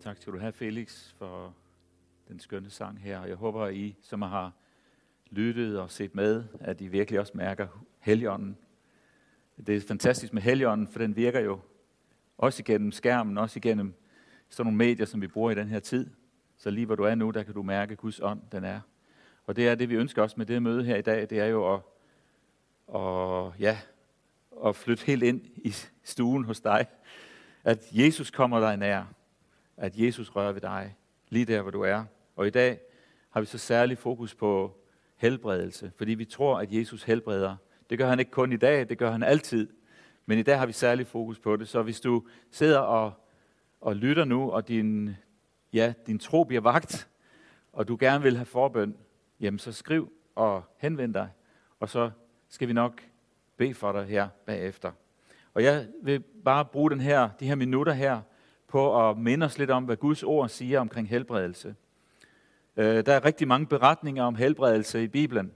Tak skal du have, Felix, for den skønne sang her. Jeg håber, at I, som har lyttet og set med, at I virkelig også mærker Helligånden. Det er fantastisk med Helligånden, for den virker jo også igennem skærmen, også igennem sådan nogle medier, som vi bruger i den her tid. Så lige hvor du er nu, der kan du mærke, at Guds ånd den er. Og det er det, vi ønsker os med det møde her i dag, det er jo at, at, ja, at flytte helt ind i stuen hos dig. At Jesus kommer dig nær. At Jesus rører ved dig, lige der, hvor du er. Og i dag har vi så særlig fokus på helbredelse, fordi vi tror, at Jesus helbreder. Det gør han ikke kun i dag, det gør han altid. Men i dag har vi særlig fokus på det. Så hvis du sidder og, og lytter nu, og din, ja, din tro bliver vagt, og du gerne vil have forbøn, jamen så skriv og henvend dig, og så skal vi nok bede for dig her bagefter. Og jeg vil bare bruge den her, de her minutter her på at minde os lidt om, hvad Guds ord siger omkring helbredelse. Øh, der er rigtig mange beretninger om helbredelse i Bibelen.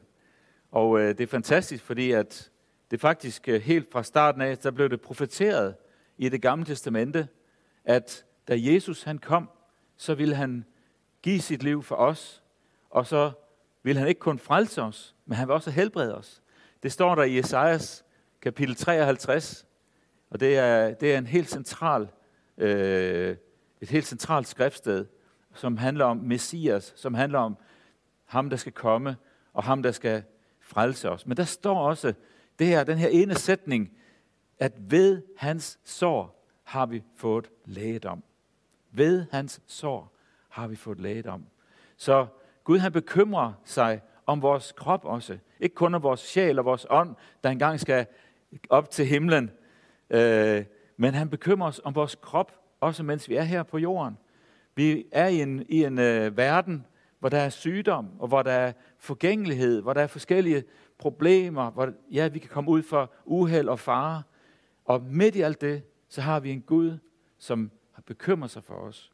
Og øh, det er fantastisk, fordi at det faktisk øh, helt fra starten af, der blev det profeteret i det gamle testamente, at da Jesus han kom, så ville han give sit liv for os, og så ville han ikke kun frelse os, men han vil også helbrede os. Det står der i Esajas kapitel 53, og det er, det er en helt central, øh, et helt centralt skriftsted, som handler om Messias, som handler om ham, der skal komme, og ham, der skal frelse os. Men der står også det her, den her ene sætning, at ved hans sår har vi fået lægedom. Ved hans sår har vi fået lægedom. Så Gud han bekymrer sig om vores krop også. Ikke kun om vores sjæl og vores ånd, der engang skal op til himlen. Øh, men han bekymrer os om vores krop, også mens vi er her på jorden. Vi er i en, i en øh, verden, hvor der er sygdom, og hvor der er forgængelighed, hvor der er forskellige problemer, hvor ja, vi kan komme ud for uheld og fare. Og midt i alt det, så har vi en Gud, som har bekymret sig for os.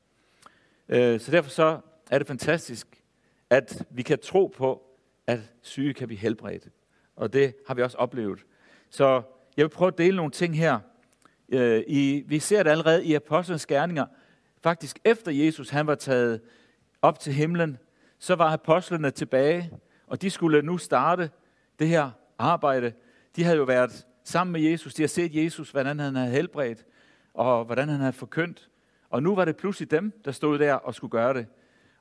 Øh, så derfor så er det fantastisk, at vi kan tro på, at syge kan blive helbredt. Og det har vi også oplevet. Så jeg vil prøve at dele nogle ting her. Øh, I, vi ser det allerede i Apostlenes Gerninger. Faktisk efter Jesus han var taget op til himlen, så var apostlene tilbage, og de skulle nu starte det her arbejde. De havde jo været sammen med Jesus. De har set Jesus, hvordan han havde helbredt, og hvordan han havde forkyndt. Og nu var det pludselig dem, der stod der og skulle gøre det.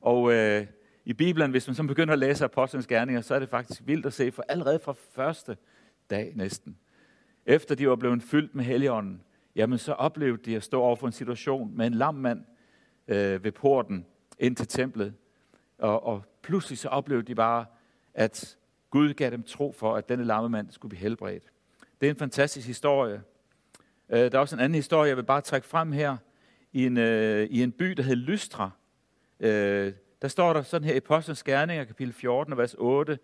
Og øh, i Bibelen, hvis man så begynder at læse apostlenes gerninger, så er det faktisk vildt at se, for allerede fra første dag næsten, efter de var blevet fyldt med Helligånden, jamen så oplevede de at stå over for en situation med en lam mand øh, ved porten ind til templet. Og, og pludselig så oplevede de bare, at Gud gav dem tro for, at denne lamme mand skulle blive helbredt. Det er en fantastisk historie. Øh, der er også en anden historie, jeg vil bare trække frem her. I en, øh, i en by, der hed Lystra. Øh, der står der sådan her i Apostlenes Gerninger, kapitel 14, vers 8.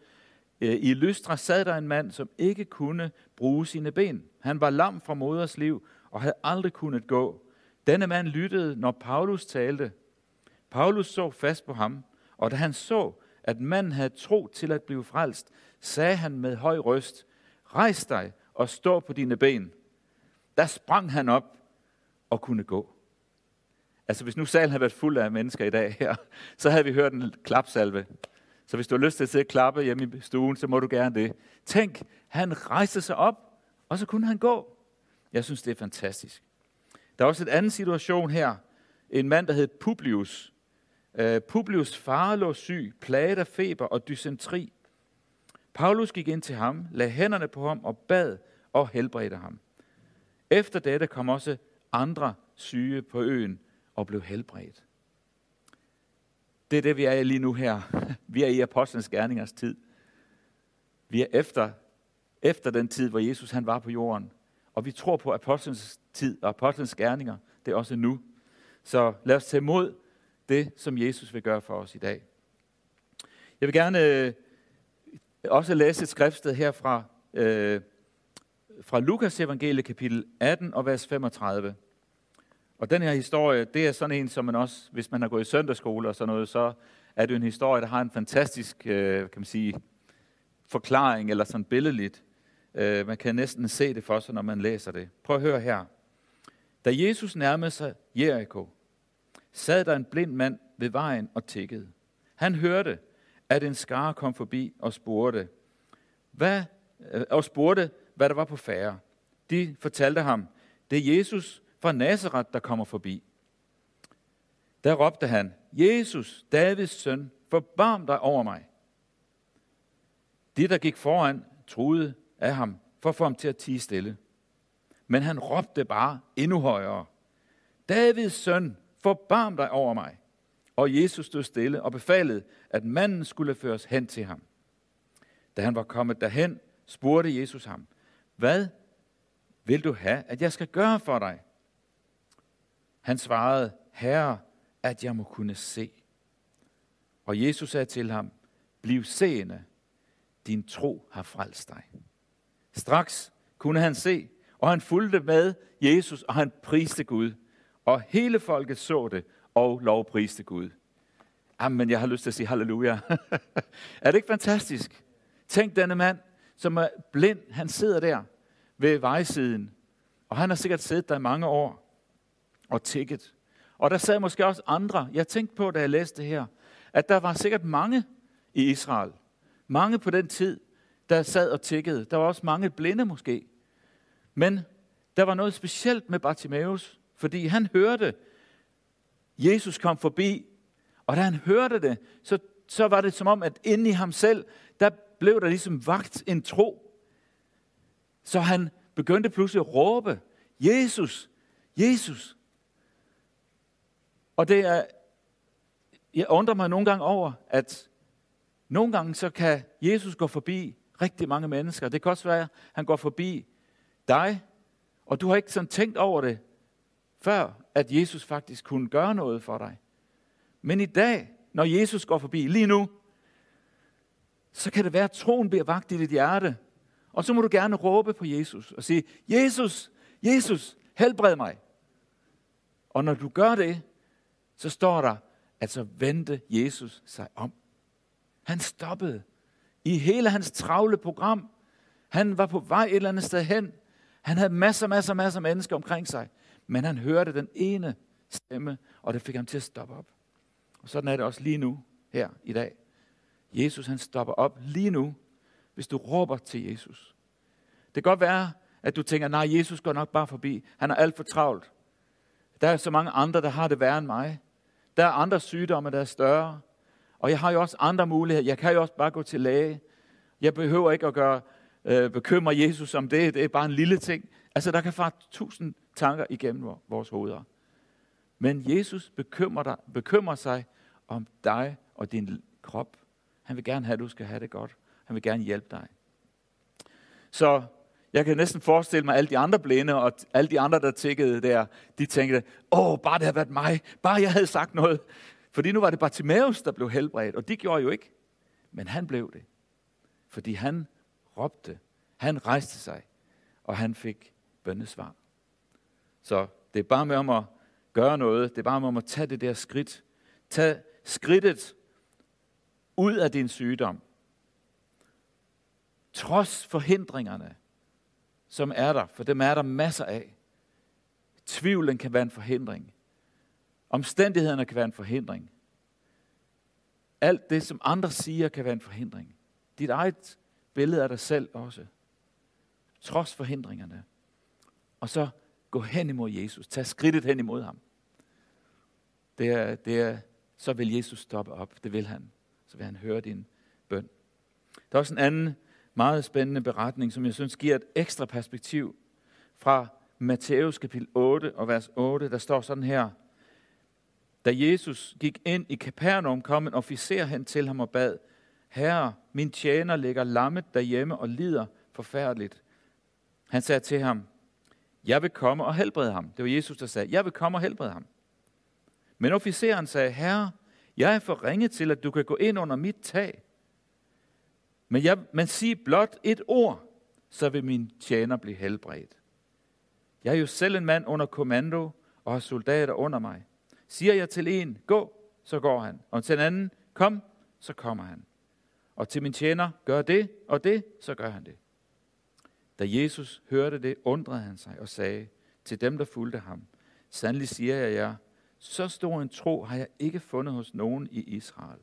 Øh, I Lystra sad der en mand, som ikke kunne bruge sine ben. Han var lam fra moders liv og havde aldrig kunnet gå. Denne mand lyttede, når Paulus talte. Paulus så fast på ham, og da han så, at manden havde tro til at blive frelst, sagde han med høj røst, rejs dig og stå på dine ben. Der sprang han op og kunne gå. Altså hvis nu salen havde været fuld af mennesker i dag her, så havde vi hørt en klapsalve. Så hvis du har lyst til at sidde og klappe hjemme i stuen, så må du gerne det. Tænk, han rejste sig op, og så kunne han gå. Jeg synes, det er fantastisk. Der er også en anden situation her. En mand, der hed Publius. Uh, Publius far lå syg, plaget af feber og dysentri. Paulus gik ind til ham, lagde hænderne på ham og bad og helbredte ham. Efter dette kom også andre syge på øen og blev helbredt. Det er det, vi er i lige nu her. Vi er i apostlenes gerningers tid. Vi er efter, efter den tid, hvor Jesus han var på jorden. Og vi tror på apostlenes tid og apostlenes gerninger. Det er også nu. Så lad os tage imod det, som Jesus vil gøre for os i dag. Jeg vil gerne øh, også læse et skriftsted her fra, øh, fra Lukas evangelie kapitel 18 og vers 35. Og den her historie, det er sådan en, som man også, hvis man har gået i søndagsskole og sådan noget, så er det en historie, der har en fantastisk, øh, kan man sige, forklaring, eller sådan billedligt. Øh, man kan næsten se det for sig, når man læser det. Prøv at høre her. Da Jesus nærmede sig Jericho, sad der en blind mand ved vejen og tikkede. Han hørte, at en skare kom forbi og spurgte, hvad, øh, og spurgte, hvad der var på færre. De fortalte ham, det er Jesus fra Nazareth, der kommer forbi. Der råbte han, Jesus, Davids søn, forbarm dig over mig. De, der gik foran, troede af ham, for at få ham til at tige stille. Men han råbte bare endnu højere. Davids søn, forbarm dig over mig. Og Jesus stod stille og befalede, at manden skulle føres hen til ham. Da han var kommet derhen, spurgte Jesus ham, hvad vil du have, at jeg skal gøre for dig? Han svarede, Herre, at jeg må kunne se. Og Jesus sagde til ham, bliv seende, din tro har frelst dig. Straks kunne han se, og han fulgte med Jesus, og han priste Gud. Og hele folket så det, og lovpriste Gud. Amen, jeg har lyst til at sige halleluja. er det ikke fantastisk? Tænk denne mand, som er blind, han sidder der ved vejsiden, og han har sikkert siddet der i mange år og tækket. Og der sad måske også andre. Jeg tænkte på, da jeg læste det her, at der var sikkert mange i Israel. Mange på den tid, der sad og tækkede. Der var også mange blinde måske. Men der var noget specielt med Bartimaeus, fordi han hørte, Jesus kom forbi, og da han hørte det, så, så var det som om, at inde i ham selv, der blev der ligesom vagt en tro. Så han begyndte pludselig at råbe, Jesus, Jesus. Og det er, jeg undrer mig nogle gange over, at nogle gange så kan Jesus gå forbi rigtig mange mennesker. Det kan også være, at han går forbi dig, og du har ikke sådan tænkt over det, før at Jesus faktisk kunne gøre noget for dig. Men i dag, når Jesus går forbi, lige nu, så kan det være, at troen bliver vagt i dit hjerte. Og så må du gerne råbe på Jesus og sige, Jesus, Jesus, helbred mig. Og når du gør det, så står der, at så vendte Jesus sig om. Han stoppede i hele hans travle program. Han var på vej et eller andet sted hen. Han havde masser, masser, masser af mennesker omkring sig. Men han hørte den ene stemme, og det fik ham til at stoppe op. Og sådan er det også lige nu, her i dag. Jesus han stopper op lige nu, hvis du råber til Jesus. Det kan godt være, at du tænker, nej, Jesus går nok bare forbi. Han er alt for travlt. Der er så mange andre, der har det værre end mig. Der er andre sygdomme, der er større. Og jeg har jo også andre muligheder. Jeg kan jo også bare gå til læge. Jeg behøver ikke at gøre, øh, bekymre Jesus om det. Det er bare en lille ting. Altså, der kan fare tusind tanker igennem vores hoveder. Men Jesus bekymrer, dig, bekymrer sig om dig og din krop. Han vil gerne have, at du skal have det godt. Han vil gerne hjælpe dig. Så jeg kan næsten forestille mig, alle de andre blinde og alle de andre, der tikkede der, de tænkte, åh, bare det havde været mig, bare jeg havde sagt noget. Fordi nu var det Bartimaeus, der blev helbredt, og det gjorde jo ikke. Men han blev det. Fordi han råbte, han rejste sig, og han fik bøndesvar. Så det er bare med om at gøre noget. Det er bare med om at tage det der skridt. Tag skridtet ud af din sygdom. Trods forhindringerne, som er der, for dem er der masser af. Tvivlen kan være en forhindring. Omstændighederne kan være en forhindring. Alt det, som andre siger, kan være en forhindring. Dit eget billede af dig selv også. Trods forhindringerne. Og så gå hen imod Jesus. Tag skridtet hen imod ham. Det er, det er, så vil Jesus stoppe op. Det vil han. Så vil han høre din bøn. Der er også en anden meget spændende beretning, som jeg synes giver et ekstra perspektiv fra Matthæus kapitel 8 og vers 8. Der står sådan her. Da Jesus gik ind i Kapernaum, kom en officer hen til ham og bad, Herre, min tjener ligger lammet derhjemme og lider forfærdeligt. Han sagde til ham, jeg vil komme og helbrede ham. Det var Jesus, der sagde, jeg vil komme og helbrede ham. Men officeren sagde, herre, jeg er for ringe til, at du kan gå ind under mit tag. Men, jeg, men sig blot et ord, så vil min tjener blive helbredt. Jeg er jo selv en mand under kommando og har soldater under mig. Siger jeg til en, gå, så går han. Og til en anden, kom, så kommer han. Og til min tjener, gør det og det, så gør han det. Da Jesus hørte det, undrede han sig og sagde til dem, der fulgte ham, Sandelig siger jeg jer, Så stor en tro har jeg ikke fundet hos nogen i Israel.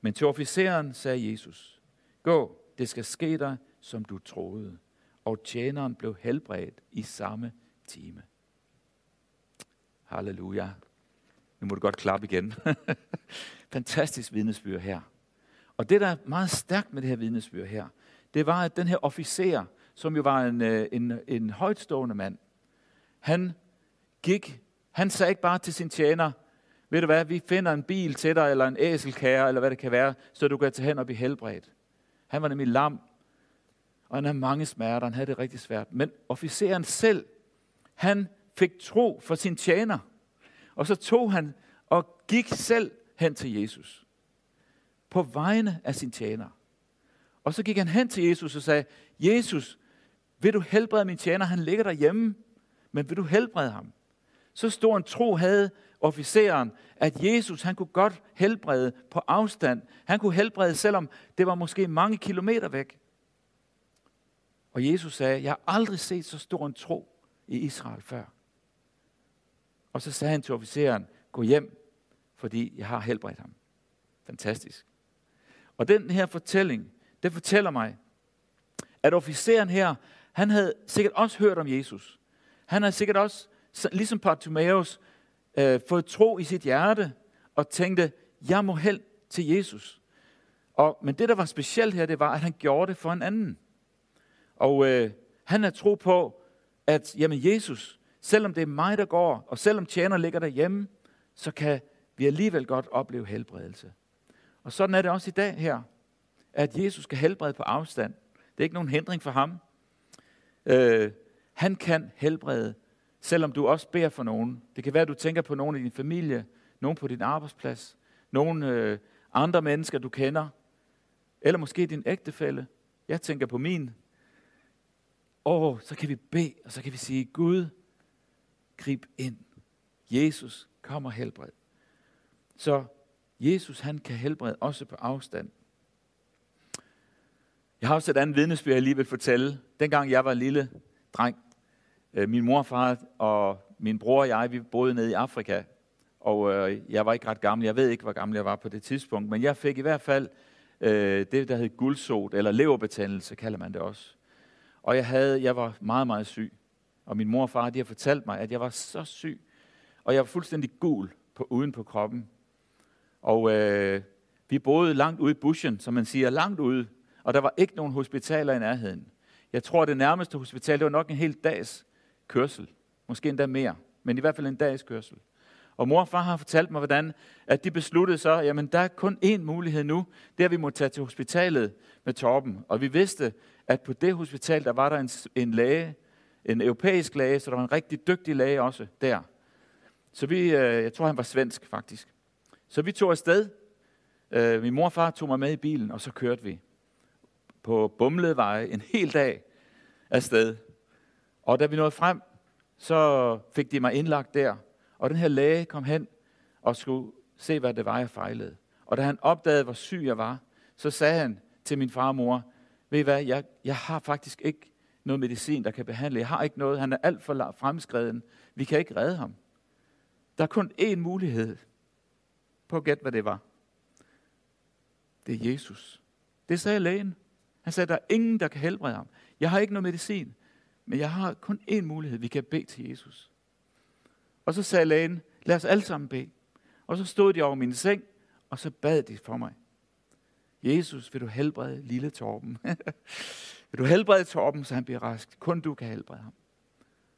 Men til officeren sagde Jesus, gå, det skal ske dig, som du troede. Og tjeneren blev helbredt i samme time. Halleluja. Nu må du godt klappe igen. Fantastisk vidnesbyrd her. Og det, der er meget stærkt med det her vidnesbyrd her, det var, at den her officer, som jo var en, øh, en, en højtstående mand, han gik, han sagde ikke bare til sin tjener, ved du hvad, vi finder en bil til dig, eller en æselkære, eller hvad det kan være, så du kan tage hen og blive helbredt. Han var nemlig lam, og han havde mange smerter, han havde det rigtig svært. Men officeren selv, han fik tro for sin tjener. Og så tog han og gik selv hen til Jesus. På vegne af sin tjener. Og så gik han hen til Jesus og sagde, Jesus, vil du helbrede min tjener? Han ligger derhjemme, men vil du helbrede ham? Så stor en tro havde officeren, at Jesus han kunne godt helbrede på afstand. Han kunne helbrede, selvom det var måske mange kilometer væk. Og Jesus sagde, jeg har aldrig set så stor en tro i Israel før. Og så sagde han til officeren, gå hjem, fordi jeg har helbredt ham. Fantastisk. Og den her fortælling, det fortæller mig, at officeren her, han havde sikkert også hørt om Jesus. Han havde sikkert også, ligesom Bartimaeus, øh, fået tro i sit hjerte og tænkte, jeg må hen til Jesus. Og, men det, der var specielt her, det var, at han gjorde det for en anden. Og øh, han havde tro på, at jamen, Jesus, selvom det er mig, der går, og selvom tjener ligger derhjemme, så kan vi alligevel godt opleve helbredelse. Og sådan er det også i dag her, at Jesus kan helbrede på afstand. Det er ikke nogen hindring for ham. Øh, han kan helbrede, selvom du også beder for nogen. Det kan være, at du tænker på nogen i din familie, nogen på din arbejdsplads, nogen øh, andre mennesker, du kender, eller måske din ægtefælle. Jeg tænker på min. Og så kan vi bede, og så kan vi sige, Gud, grib ind. Jesus, kommer helbred. Så Jesus, han kan helbrede også på afstand. Jeg har også et andet vidnesbyrd, jeg lige vil fortælle. Dengang jeg var en lille dreng, øh, min morfar og min bror og jeg, vi boede nede i Afrika. Og øh, jeg var ikke ret gammel. Jeg ved ikke, hvor gammel jeg var på det tidspunkt. Men jeg fik i hvert fald øh, det, der hed guldsot, eller leverbetændelse, kalder man det også. Og jeg, havde, jeg var meget, meget syg. Og min mor og far, de har fortalt mig, at jeg var så syg. Og jeg var fuldstændig gul på, uden på kroppen. Og øh, vi boede langt ude i buschen, som man siger, langt ude. Og der var ikke nogen hospitaler i nærheden. Jeg tror, det nærmeste hospital, det var nok en hel dags kørsel. Måske endda mere, men i hvert fald en dags kørsel. Og mor og far har fortalt mig, hvordan at de besluttede så, jamen der er kun én mulighed nu, det er, at vi må tage til hospitalet med Torben. Og vi vidste, at på det hospital, der var der en, en læge, en europæisk læge, så der var en rigtig dygtig læge også der. Så vi, øh, jeg tror han var svensk faktisk. Så vi tog afsted. Øh, min mor og far tog mig med i bilen, og så kørte vi på bumlede veje en hel dag afsted. Og da vi nåede frem, så fik de mig indlagt der. Og den her læge kom hen og skulle se, hvad det var, jeg fejlede. Og da han opdagede, hvor syg jeg var, så sagde han til min far og mor, ved I hvad, jeg, jeg har faktisk ikke noget medicin, der kan behandle. Jeg har ikke noget. Han er alt for fremskreden. Vi kan ikke redde ham. Der er kun én mulighed. På at gætte, hvad det var. Det er Jesus. Det sagde lægen. Han sagde, der er ingen, der kan helbrede ham. Jeg har ikke noget medicin, men jeg har kun én mulighed. Vi kan bede til Jesus. Og så sagde lægen, lad os alle sammen bede. Og så stod de over min seng, og så bad de for mig. Jesus, vil du helbrede lille Torben? vil du helbrede Torben, så han bliver rask? Kun du kan helbrede ham.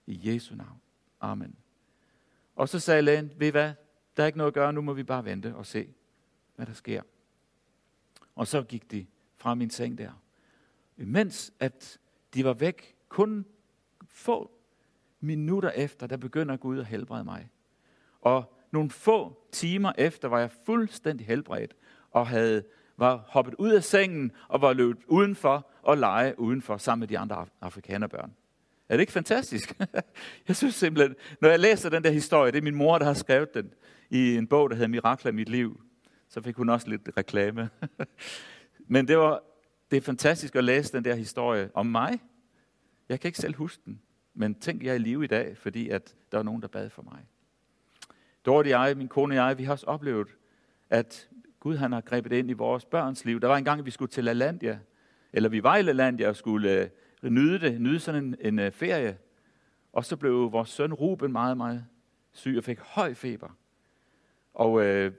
I Jesu navn. Amen. Og så sagde lægen, ved I hvad? Der er ikke noget at gøre, nu må vi bare vente og se, hvad der sker. Og så gik de fra min seng der. Imens at de var væk, kun få minutter efter, der begynder Gud at helbrede mig. Og nogle få timer efter var jeg fuldstændig helbredt og havde var hoppet ud af sengen og var løbet udenfor og lege udenfor sammen med de andre afrikanerbørn. Er det ikke fantastisk? jeg synes simpelthen, når jeg læser den der historie, det er min mor, der har skrevet den i en bog, der hedder Mirakler i mit liv. Så fik hun også lidt reklame. Men det var det er fantastisk at læse den der historie om mig. Jeg kan ikke selv huske den, men tænk, jeg er i live i dag, fordi at der var nogen, der bad for mig. Dorte og jeg, min kone og jeg, vi har også oplevet, at Gud han har grebet ind i vores børns liv. Der var en gang, vi skulle til LaLandia, eller vi var i LaLandia og skulle øh, nyde det, nyde sådan en, en øh, ferie. Og så blev vores søn Ruben meget, meget syg og fik høj feber. Og øh,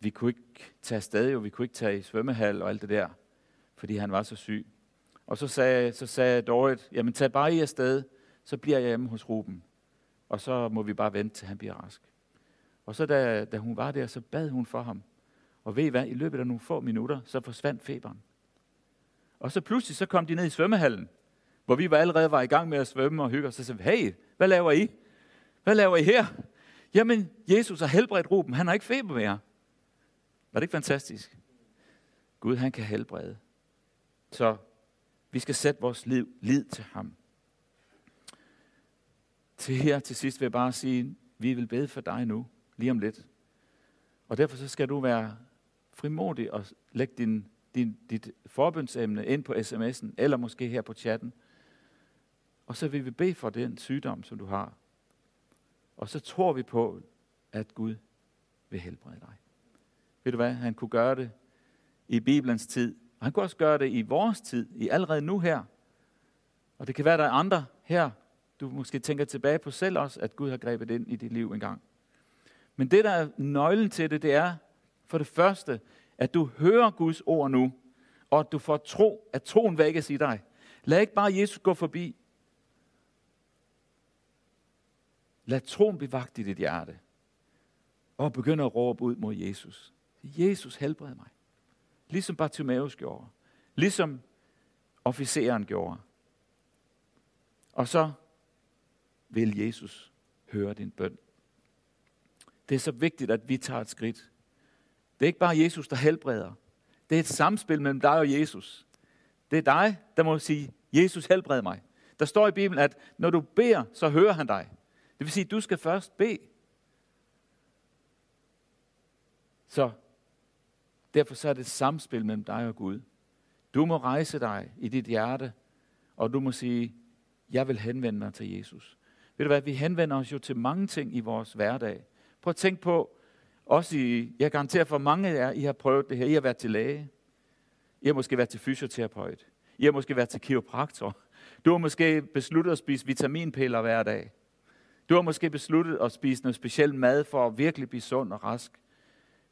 vi kunne ikke tage afsted, jo. vi kunne ikke tage i svømmehal og alt det der, fordi han var så syg. Og så sagde, så sagde Dorit, jamen tag bare i afsted, så bliver jeg hjemme hos Ruben. Og så må vi bare vente, til han bliver rask. Og så da, da hun var der, så bad hun for ham. Og ved I hvad, i løbet af nogle få minutter, så forsvandt feberen. Og så pludselig så kom de ned i svømmehallen, hvor vi var allerede var i gang med at svømme og hygge os. Så sagde hey, hvad laver I? Hvad laver I her? Jamen, Jesus har helbredt Ruben. Han har ikke feber mere. Var det ikke fantastisk? Gud, han kan helbrede. Så vi skal sætte vores liv, lid til ham. Til her til sidst vil jeg bare sige, vi vil bede for dig nu, lige om lidt. Og derfor så skal du være frimodig og læg din, din, dit forbundsemne ind på sms'en, eller måske her på chatten. Og så vil vi bede for den sygdom, som du har. Og så tror vi på, at Gud vil helbrede dig. Ved du hvad? Han kunne gøre det i Bibelens tid. Og han kunne også gøre det i vores tid, i allerede nu her. Og det kan være, der er andre her, du måske tænker tilbage på selv også, at Gud har grebet ind i dit liv engang. Men det, der er nøglen til det, det er for det første, at du hører Guds ord nu, og at du får tro, at troen vækkes i dig. Lad ikke bare Jesus gå forbi. Lad troen blive vagt i dit hjerte. Og begynd at råbe ud mod Jesus. Jesus helbred mig. Ligesom Bartimaeus gjorde. Ligesom officeren gjorde. Og så vil Jesus høre din bøn. Det er så vigtigt, at vi tager et skridt. Det er ikke bare Jesus, der helbreder. Det er et samspil mellem dig og Jesus. Det er dig, der må sige, Jesus helbred mig. Der står i Bibelen, at når du beder, så hører han dig. Det vil sige, at du skal først bede. Så derfor så er det et samspil mellem dig og Gud. Du må rejse dig i dit hjerte, og du må sige, jeg vil henvende mig til Jesus. Ved du hvad, vi henvender os jo til mange ting i vores hverdag. Prøv at tænke på, også i, jeg garanterer for mange af jer, I har prøvet det her. I har været til læge. I har måske været til fysioterapeut. I har måske været til kiropraktor. Du har måske besluttet at spise vitaminpiller hver dag. Du har måske besluttet at spise noget speciel mad for at virkelig blive sund og rask.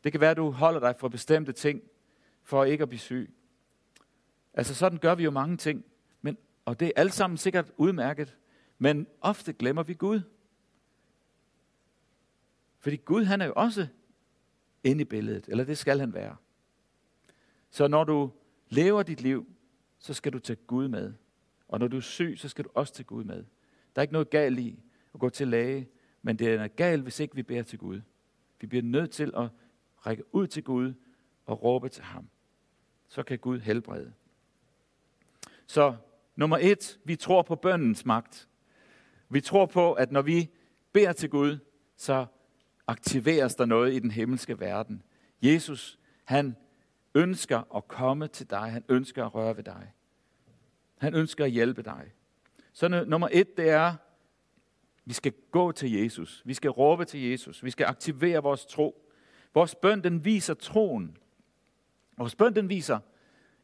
Det kan være, at du holder dig fra bestemte ting, for ikke at blive syg. Altså sådan gør vi jo mange ting. Men, og det er alt sammen sikkert udmærket. Men ofte glemmer vi Gud. Fordi Gud, han er jo også inde i billedet, eller det skal han være. Så når du lever dit liv, så skal du tage Gud med. Og når du er syg, så skal du også tage Gud med. Der er ikke noget galt i at gå til læge, men det er galt, hvis ikke vi beder til Gud. Vi bliver nødt til at række ud til Gud og råbe til ham. Så kan Gud helbrede. Så nummer et, vi tror på bøndens magt. Vi tror på, at når vi beder til Gud, så aktiveres der noget i den himmelske verden. Jesus, han ønsker at komme til dig. Han ønsker at røre ved dig. Han ønsker at hjælpe dig. Så nummer et, det er, vi skal gå til Jesus. Vi skal råbe til Jesus. Vi skal aktivere vores tro. Vores bøn, den viser troen. Vores bøn, den viser,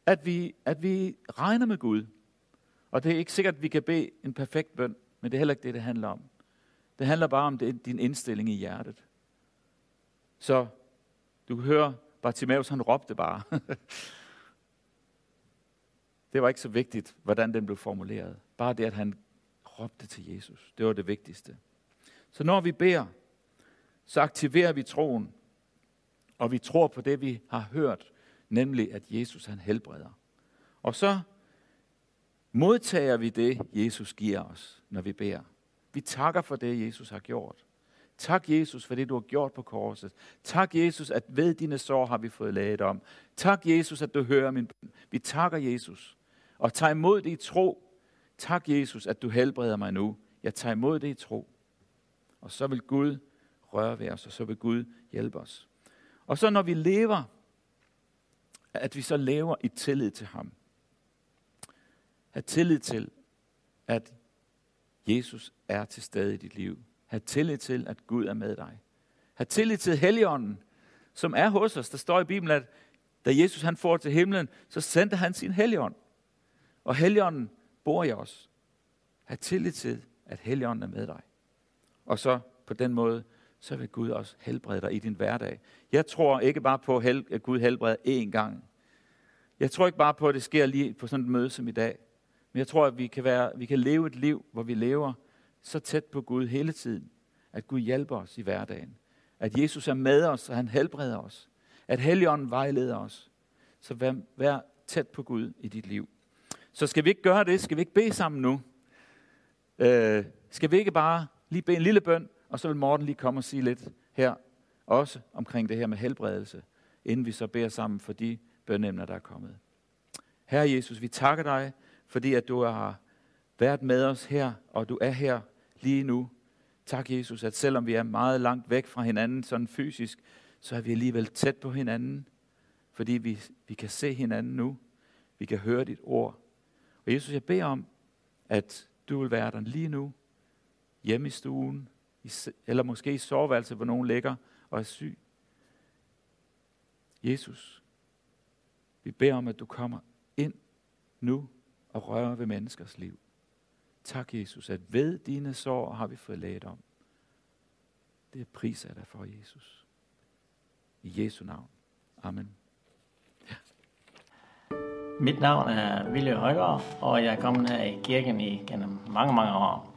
at vi, at vi regner med Gud. Og det er ikke sikkert, at vi kan bede en perfekt bøn, men det er heller ikke det, det handler om. Det handler bare om det, din indstilling i hjertet. Så du kan høre, Bartimaeus han råbte bare. det var ikke så vigtigt, hvordan den blev formuleret. Bare det, at han råbte til Jesus. Det var det vigtigste. Så når vi beder, så aktiverer vi troen, og vi tror på det, vi har hørt, nemlig at Jesus han helbreder. Og så modtager vi det, Jesus giver os, når vi beder. Vi takker for det, Jesus har gjort. Tak, Jesus, for det, du har gjort på korset. Tak, Jesus, at ved dine sår har vi fået laget om. Tak, Jesus, at du hører min bøn. Vi takker, Jesus, og tager imod det i tro. Tak, Jesus, at du helbreder mig nu. Jeg tager imod det i tro. Og så vil Gud røre ved os, og så vil Gud hjælpe os. Og så når vi lever, at vi så lever i tillid til ham. Have tillid til, at Jesus er til stede i dit liv. Ha' tillid til, at Gud er med dig. Ha' tillid til Helligånden, som er hos os. Der står i Bibelen, at da Jesus han får til himlen, så sendte han sin Helligånd. Og Helligånden bor i os. Ha' tillid til, at Helligånden er med dig. Og så på den måde, så vil Gud også helbrede dig i din hverdag. Jeg tror ikke bare på, at Gud helbreder én gang. Jeg tror ikke bare på, at det sker lige på sådan et møde som i dag. Men jeg tror, at vi kan, være, vi kan leve et liv, hvor vi lever så tæt på Gud hele tiden, at Gud hjælper os i hverdagen. At Jesus er med os, og han helbreder os. At Helligånden vejleder os. Så vær, vær tæt på Gud i dit liv. Så skal vi ikke gøre det? Skal vi ikke bede sammen nu? Øh, skal vi ikke bare lige bede en lille bøn, og så vil Morten lige komme og sige lidt her også omkring det her med helbredelse, inden vi så beder sammen for de bønemner, der er kommet. Herre Jesus, vi takker dig, fordi at du har været med os her, og du er her lige nu. Tak Jesus, at selvom vi er meget langt væk fra hinanden sådan fysisk, så er vi alligevel tæt på hinanden, fordi vi, vi kan se hinanden nu. Vi kan høre dit ord. Og Jesus, jeg beder om, at du vil være der lige nu, hjemme i stuen, i, eller måske i soveværelset, hvor nogen ligger og er syg. Jesus, vi beder om, at du kommer ind nu og rører ved menneskers liv. Tak, Jesus, at ved dine sår har vi fået læget om. Det er pris af dig for, Jesus. I Jesu navn. Amen. Ja. Mit navn er Ville Højgaard, og jeg er kommet her i kirken i gennem mange, mange år.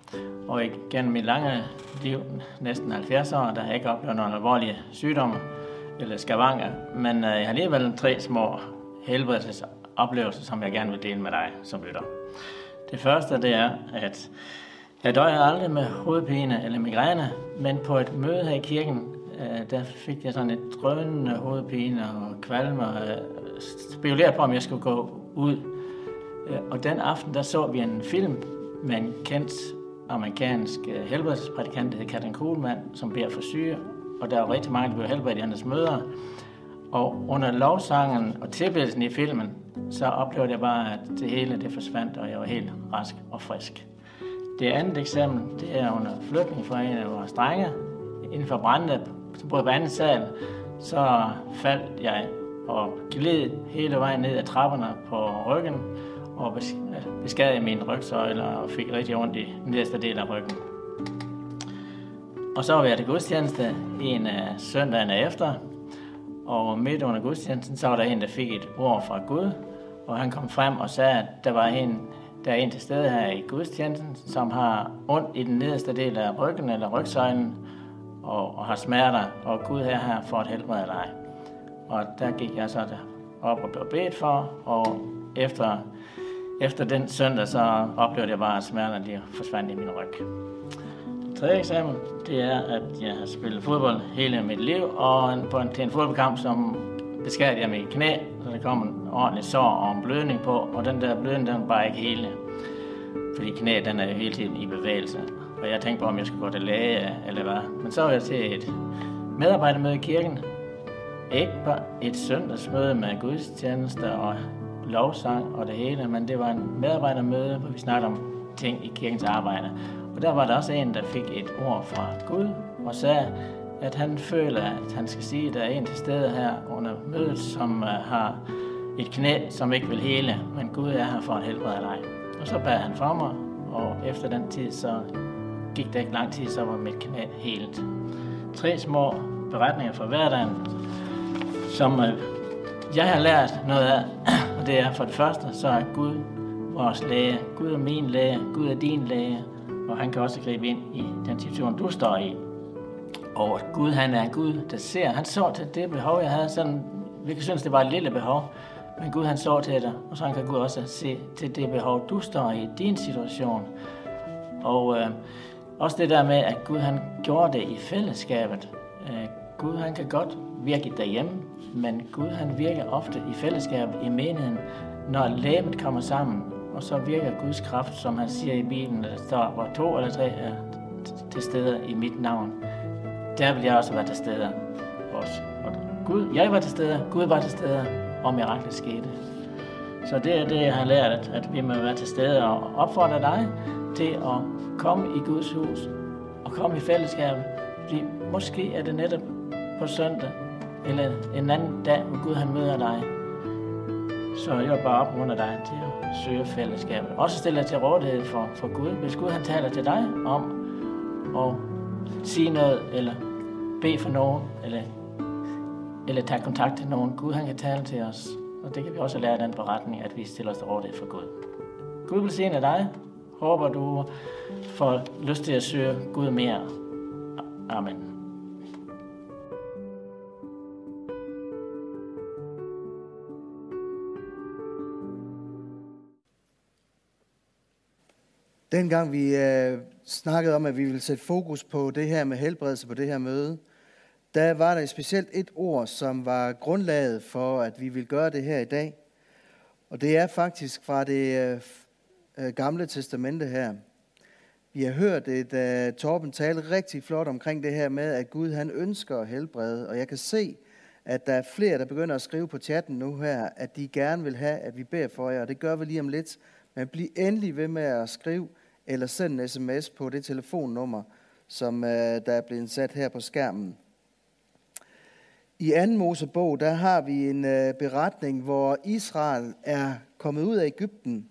Og gennem mit lange liv, næsten 70 år, der har jeg ikke oplevet nogen alvorlige sygdomme eller skavanker. men øh, jeg har alligevel tre små helbredelsesoplevelser, som jeg gerne vil dele med dig som lytter. Det første det er, at jeg døjer aldrig med hovedpine eller migræne, men på et møde her i kirken, øh, der fik jeg sådan et drønende hovedpine og kvalme og spekulerede på, om jeg skulle gå ud. Øh, og den aften, der så vi en film med en kendt amerikansk øh, der hedder Katrin Kuhlmann, som beder for syge, og der er rigtig mange, der bliver helbredt i hans møder. Og under lovsangen og tilbedelsen i filmen, så oplevede jeg bare, at det hele det forsvandt, og jeg var helt rask og frisk. Det andet eksempel, det er under flytning fra en af vores drenge, inden for brændende, både på anden sal, så faldt jeg og gled hele vejen ned ad trapperne på ryggen, og beskadigede min rygsøjler og fik rigtig ondt i den nederste del af ryggen. Og så var jeg til gudstjeneste en øh, af søndagene efter, og midt under gudstjenesten, så var der en, der fik et ord fra Gud, og han kom frem og sagde, at der var en, der er en til stede her i gudstjenesten, som har ondt i den nederste del af ryggen eller rygsøjlen, og, og har smerter, og Gud her her for at helbrede dig. Og der gik jeg så op og blev bedt for, og efter efter den søndag, så oplevede jeg bare, at smerterne de forsvandt i min ryg. Tredje eksamen, det er, at jeg har spillet fodbold hele mit liv, og på en, til en fodboldkamp, som beskadede jeg mit knæ, så der kom en ordentlig sår og en blødning på, og den der blødning, den var bare ikke hele. Fordi knæet, den er jo hele tiden i bevægelse. Og jeg tænkte på, om jeg skulle gå til læge eller hvad. Men så var jeg til et medarbejdermøde i kirken. Ikke bare et søndagsmøde med gudstjenester og lovsang og det hele, men det var en medarbejdermøde, hvor vi snakkede om ting i kirkens arbejde. Og der var der også en, der fik et ord fra Gud og sagde, at han føler, at han skal sige, at der er en til stede her under mødet, som øh, har et knæ, som ikke vil hele, men Gud er her for at helbrede dig. Og så bad han for mig, og efter den tid, så gik det ikke lang tid, så var mit knæ helt. Tre små beretninger fra hverdagen, som øh, jeg har lært noget af, og det er for det første, så er Gud vores læge. Gud er min læge. Gud er din læge. Og han kan også gribe ind i den situation, du står i. Og Gud, han er en Gud, der ser. Han så til det behov, jeg havde. Sådan, vi kan synes, det var et lille behov. Men Gud, han så til det. Og så kan Gud også se til det behov, du står i, din situation. Og øh, også det der med, at Gud, han gjorde det i fællesskabet. Øh, Gud, han kan godt virke derhjemme, men Gud han virker ofte i fællesskab i menigheden, når lægemet kommer sammen, og så virker Guds kraft, som han siger i Bibelen, der står, hvor to eller tre er til stede i mit navn. Der vil jeg også være til stede også. Og Gud, jeg var til stede, Gud var til stede, og miraklet skete. Så det er det, jeg har lært, at, at vi må være til stede og opfordre dig til at komme i Guds hus og komme i fællesskab. Fordi måske er det netop på søndag, eller en anden dag, hvor Gud han møder dig. Så jeg bare opmuntre dig til at søger fællesskabet. Også stille dig til rådighed for, for Gud. Hvis Gud han taler til dig om at sige noget, eller bede for nogen, eller, eller tage kontakt til nogen. Gud han kan tale til os. Og det kan vi også lære af den beretning, at vi stiller os til rådighed for Gud. Gud vil se dig. Håber du får lyst til at søge Gud mere. Amen. Dengang vi øh, snakkede om, at vi ville sætte fokus på det her med helbredelse på det her møde, der var der specielt et ord, som var grundlaget for, at vi vil gøre det her i dag. Og det er faktisk fra det øh, øh gamle testamente her. Vi har hørt et uh, Torben tale rigtig flot omkring det her med, at Gud han ønsker at helbrede. Og jeg kan se, at der er flere, der begynder at skrive på chatten nu her, at de gerne vil have, at vi beder for jer. Og det gør vi lige om lidt. Men bliv endelig ved med at skrive, eller send en sms på det telefonnummer, som øh, der er blevet sat her på skærmen. I anden Mosebog, der har vi en øh, beretning, hvor Israel er kommet ud af Ægypten,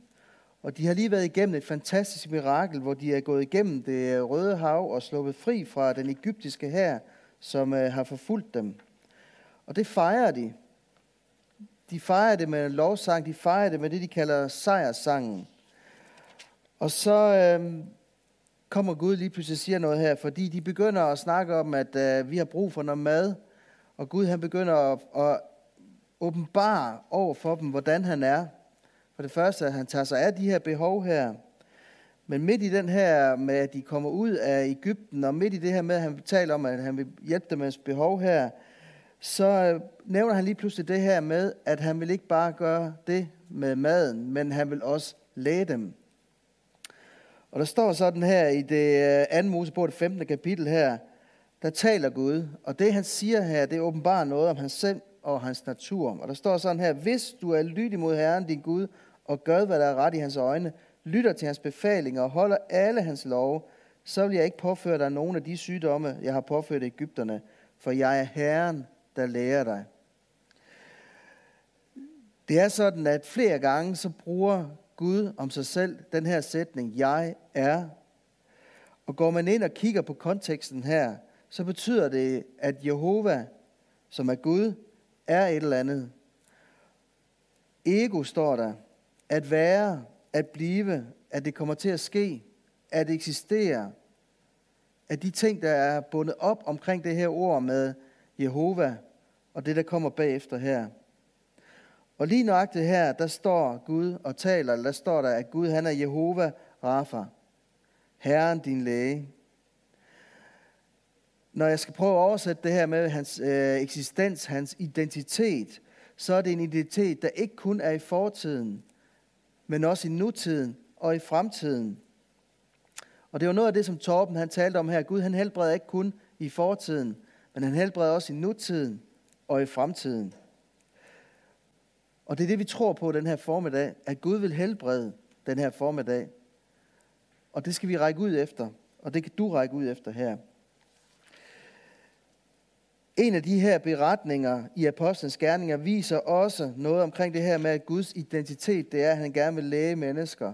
og de har lige været igennem et fantastisk mirakel, hvor de er gået igennem det øh, røde hav og sluppet fri fra den egyptiske hær, som øh, har forfulgt dem. Og det fejrer de. De fejrer det med en lovsang, de fejrer det med det, de kalder sejrsangen. Og så øh, kommer Gud lige pludselig og siger noget her, fordi de begynder at snakke om, at øh, vi har brug for noget mad. Og Gud han begynder at, at åbenbare over for dem, hvordan han er. For det første, at han tager sig af de her behov her. Men midt i den her med, at de kommer ud af Ægypten, og midt i det her med, at han taler om, at han vil hjælpe dem med behov her, så øh, nævner han lige pludselig det her med, at han vil ikke bare gøre det med maden, men han vil også læge dem. Og der står sådan her i det andet anden Mosebog, det 15. kapitel her, der taler Gud, og det han siger her, det åbenbart noget om hans selv og hans natur. Og der står sådan her, hvis du er lydig mod Herren din Gud, og gør, hvad der er ret i hans øjne, lytter til hans befalinger og holder alle hans love, så vil jeg ikke påføre dig nogen af de sygdomme, jeg har påført Ægypterne, for jeg er Herren, der lærer dig. Det er sådan, at flere gange så bruger Gud om sig selv den her sætning, jeg er. Og går man ind og kigger på konteksten her, så betyder det, at Jehova, som er Gud, er et eller andet. Ego står der. At være, at blive, at det kommer til at ske, at eksistere. At de ting, der er bundet op omkring det her ord med Jehova, og det, der kommer bagefter her. Og lige nøjagtigt her, der står Gud og taler, der står der, at Gud han er Jehova Rafa, Herren din læge. Når jeg skal prøve at oversætte det her med hans øh, eksistens, hans identitet, så er det en identitet, der ikke kun er i fortiden, men også i nutiden og i fremtiden. Og det var noget af det, som Torben han talte om her. Gud han helbreder ikke kun i fortiden, men han helbreder også i nutiden og i fremtiden. Og det er det, vi tror på den her formiddag, at Gud vil helbrede den her formiddag. Og det skal vi række ud efter, og det kan du række ud efter her. En af de her beretninger i Apostlenes Gerninger viser også noget omkring det her med, at Guds identitet, det er, at han gerne vil læge mennesker.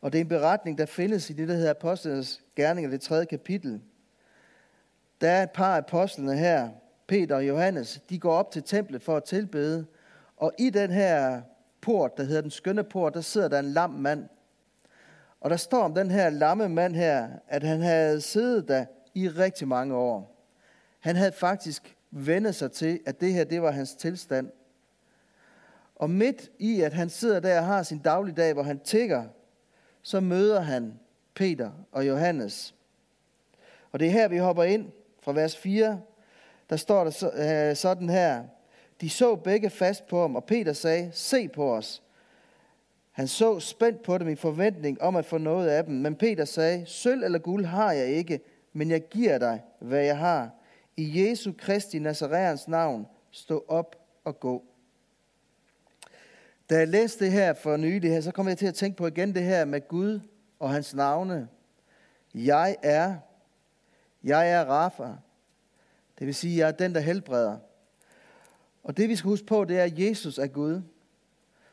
Og det er en beretning, der findes i det, der hedder Apostlenes Gerninger, det tredje kapitel. Der er et par af apostlene her, Peter og Johannes, de går op til templet for at tilbede, og i den her port, der hedder den skønne port, der sidder der en lam mand. Og der står om den her lamme mand her, at han havde siddet der i rigtig mange år. Han havde faktisk vendt sig til, at det her, det var hans tilstand. Og midt i, at han sidder der og har sin dagligdag, hvor han tigger, så møder han Peter og Johannes. Og det er her, vi hopper ind fra vers 4. Der står der øh, sådan her. De så begge fast på ham, og Peter sagde, se på os. Han så spændt på dem i forventning om at få noget af dem. Men Peter sagde, sølv eller guld har jeg ikke, men jeg giver dig, hvad jeg har. I Jesu Kristi Nazareans navn, stå op og gå. Da jeg læste det her for nylig her, så kom jeg til at tænke på igen det her med Gud og hans navne. Jeg er, jeg er Rafa, Det vil sige, jeg er den, der helbreder. Og det vi skal huske på, det er, at Jesus er Gud.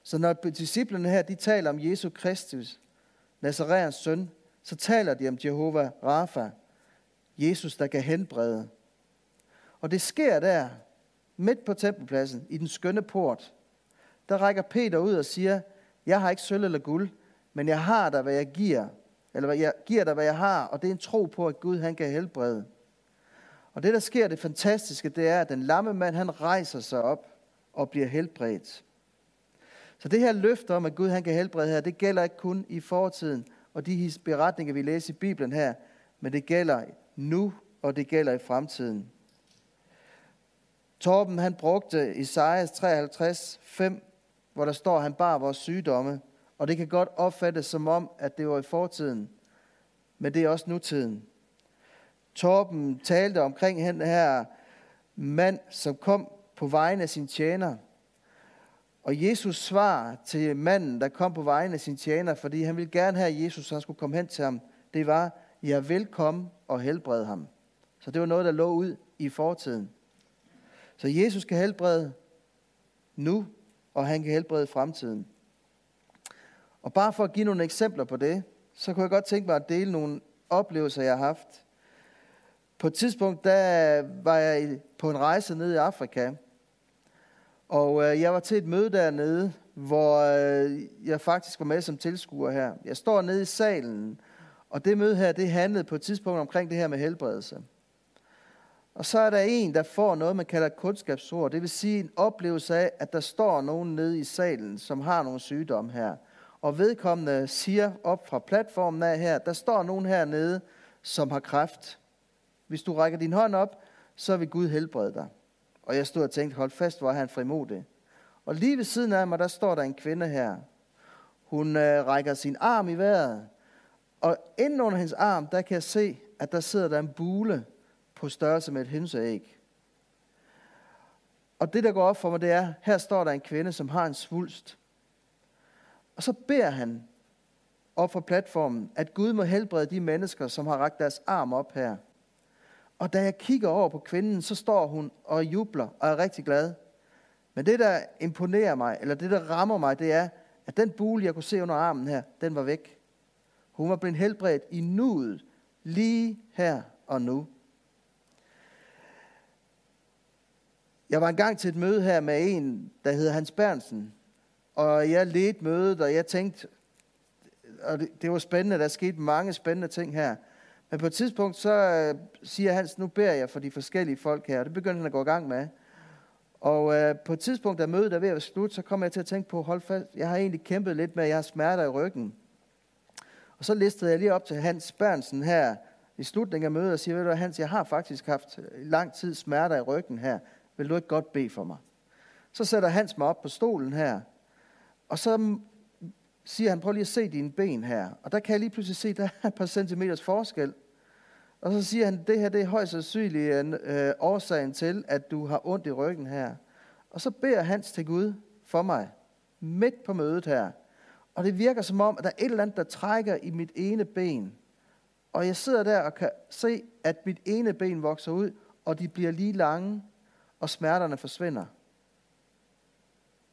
Så når disciplerne her, de taler om Jesus Kristus, Nazareans søn, så taler de om Jehova Rafa, Jesus, der kan helbrede. Og det sker der, midt på tempelpladsen, i den skønne port. Der rækker Peter ud og siger, jeg har ikke sølv eller guld, men jeg har dig, hvad jeg giver. Eller jeg giver dig, hvad jeg har, og det er en tro på, at Gud han kan helbrede. Og det, der sker, det fantastiske, det er, at den lamme mand, han rejser sig op og bliver helbredt. Så det her løfte om, at Gud han kan helbrede her, det gælder ikke kun i fortiden og de beretninger, vi læser i Bibelen her, men det gælder nu, og det gælder i fremtiden. Torben han brugte Isaias 53, 5, hvor der står, at han bar vores sygdomme, og det kan godt opfattes som om, at det var i fortiden, men det er også nutiden. Torben talte omkring den her mand, som kom på vegne af sin tjener. Og Jesus svar til manden, der kom på vegne af sin tjener, fordi han ville gerne have, at Jesus han skulle komme hen til ham, det var, jeg vil velkommen og helbrede ham. Så det var noget, der lå ud i fortiden. Så Jesus kan helbrede nu, og han kan helbrede fremtiden. Og bare for at give nogle eksempler på det, så kunne jeg godt tænke mig at dele nogle oplevelser, jeg har haft. På et tidspunkt, der var jeg på en rejse ned i Afrika, og øh, jeg var til et møde dernede, hvor øh, jeg faktisk var med som tilskuer her. Jeg står nede i salen, og det møde her, det handlede på et tidspunkt omkring det her med helbredelse. Og så er der en, der får noget, man kalder et kundskabsord. Det vil sige en oplevelse af, at der står nogen nede i salen, som har nogle sygdomme her. Og vedkommende siger op fra platformen af her, der står nogen hernede, som har kræft. Hvis du rækker din hånd op, så vil Gud helbrede dig. Og jeg stod og tænkte, hold fast, hvor er han frimodig. Og lige ved siden af mig, der står der en kvinde her. Hun øh, rækker sin arm i vejret. Og inden under hendes arm, der kan jeg se, at der sidder der en bule på størrelse med et hønseæg. Og det, der går op for mig, det er, her står der en kvinde, som har en svulst. Og så beder han op fra platformen, at Gud må helbrede de mennesker, som har rakt deres arm op her. Og da jeg kigger over på kvinden, så står hun og jubler og er rigtig glad. Men det, der imponerer mig, eller det, der rammer mig, det er, at den bule, jeg kunne se under armen her, den var væk. Hun var blevet helbredt i nuet, lige her og nu. Jeg var engang til et møde her med en, der hedder Hans Bernsen. Og jeg ledte mødet, og jeg tænkte, og det, det var spændende, der skete mange spændende ting her. Men på et tidspunkt, så øh, siger Hans, nu beder jeg for de forskellige folk her. Og det begyndte han at gå i gang med. Og øh, på et tidspunkt, da mødet er ved at være slut, så kommer jeg til at tænke på, hold fast, jeg har egentlig kæmpet lidt med, at jeg har smerter i ryggen. Og så listede jeg lige op til Hans Bernsen her i slutningen af mødet og siger, ved du Hans, jeg har faktisk haft øh, lang tid smerter i ryggen her. Vil du ikke godt bede for mig? Så sætter Hans mig op på stolen her, og så siger han, prøv lige at se dine ben her. Og der kan jeg lige pludselig se, der er et par centimeters forskel. Og så siger han, det her det er højst sandsynligt øh, årsagen til, at du har ondt i ryggen her. Og så beder Hans til Gud for mig, midt på mødet her. Og det virker som om, at der er et eller andet, der trækker i mit ene ben. Og jeg sidder der og kan se, at mit ene ben vokser ud, og de bliver lige lange, og smerterne forsvinder.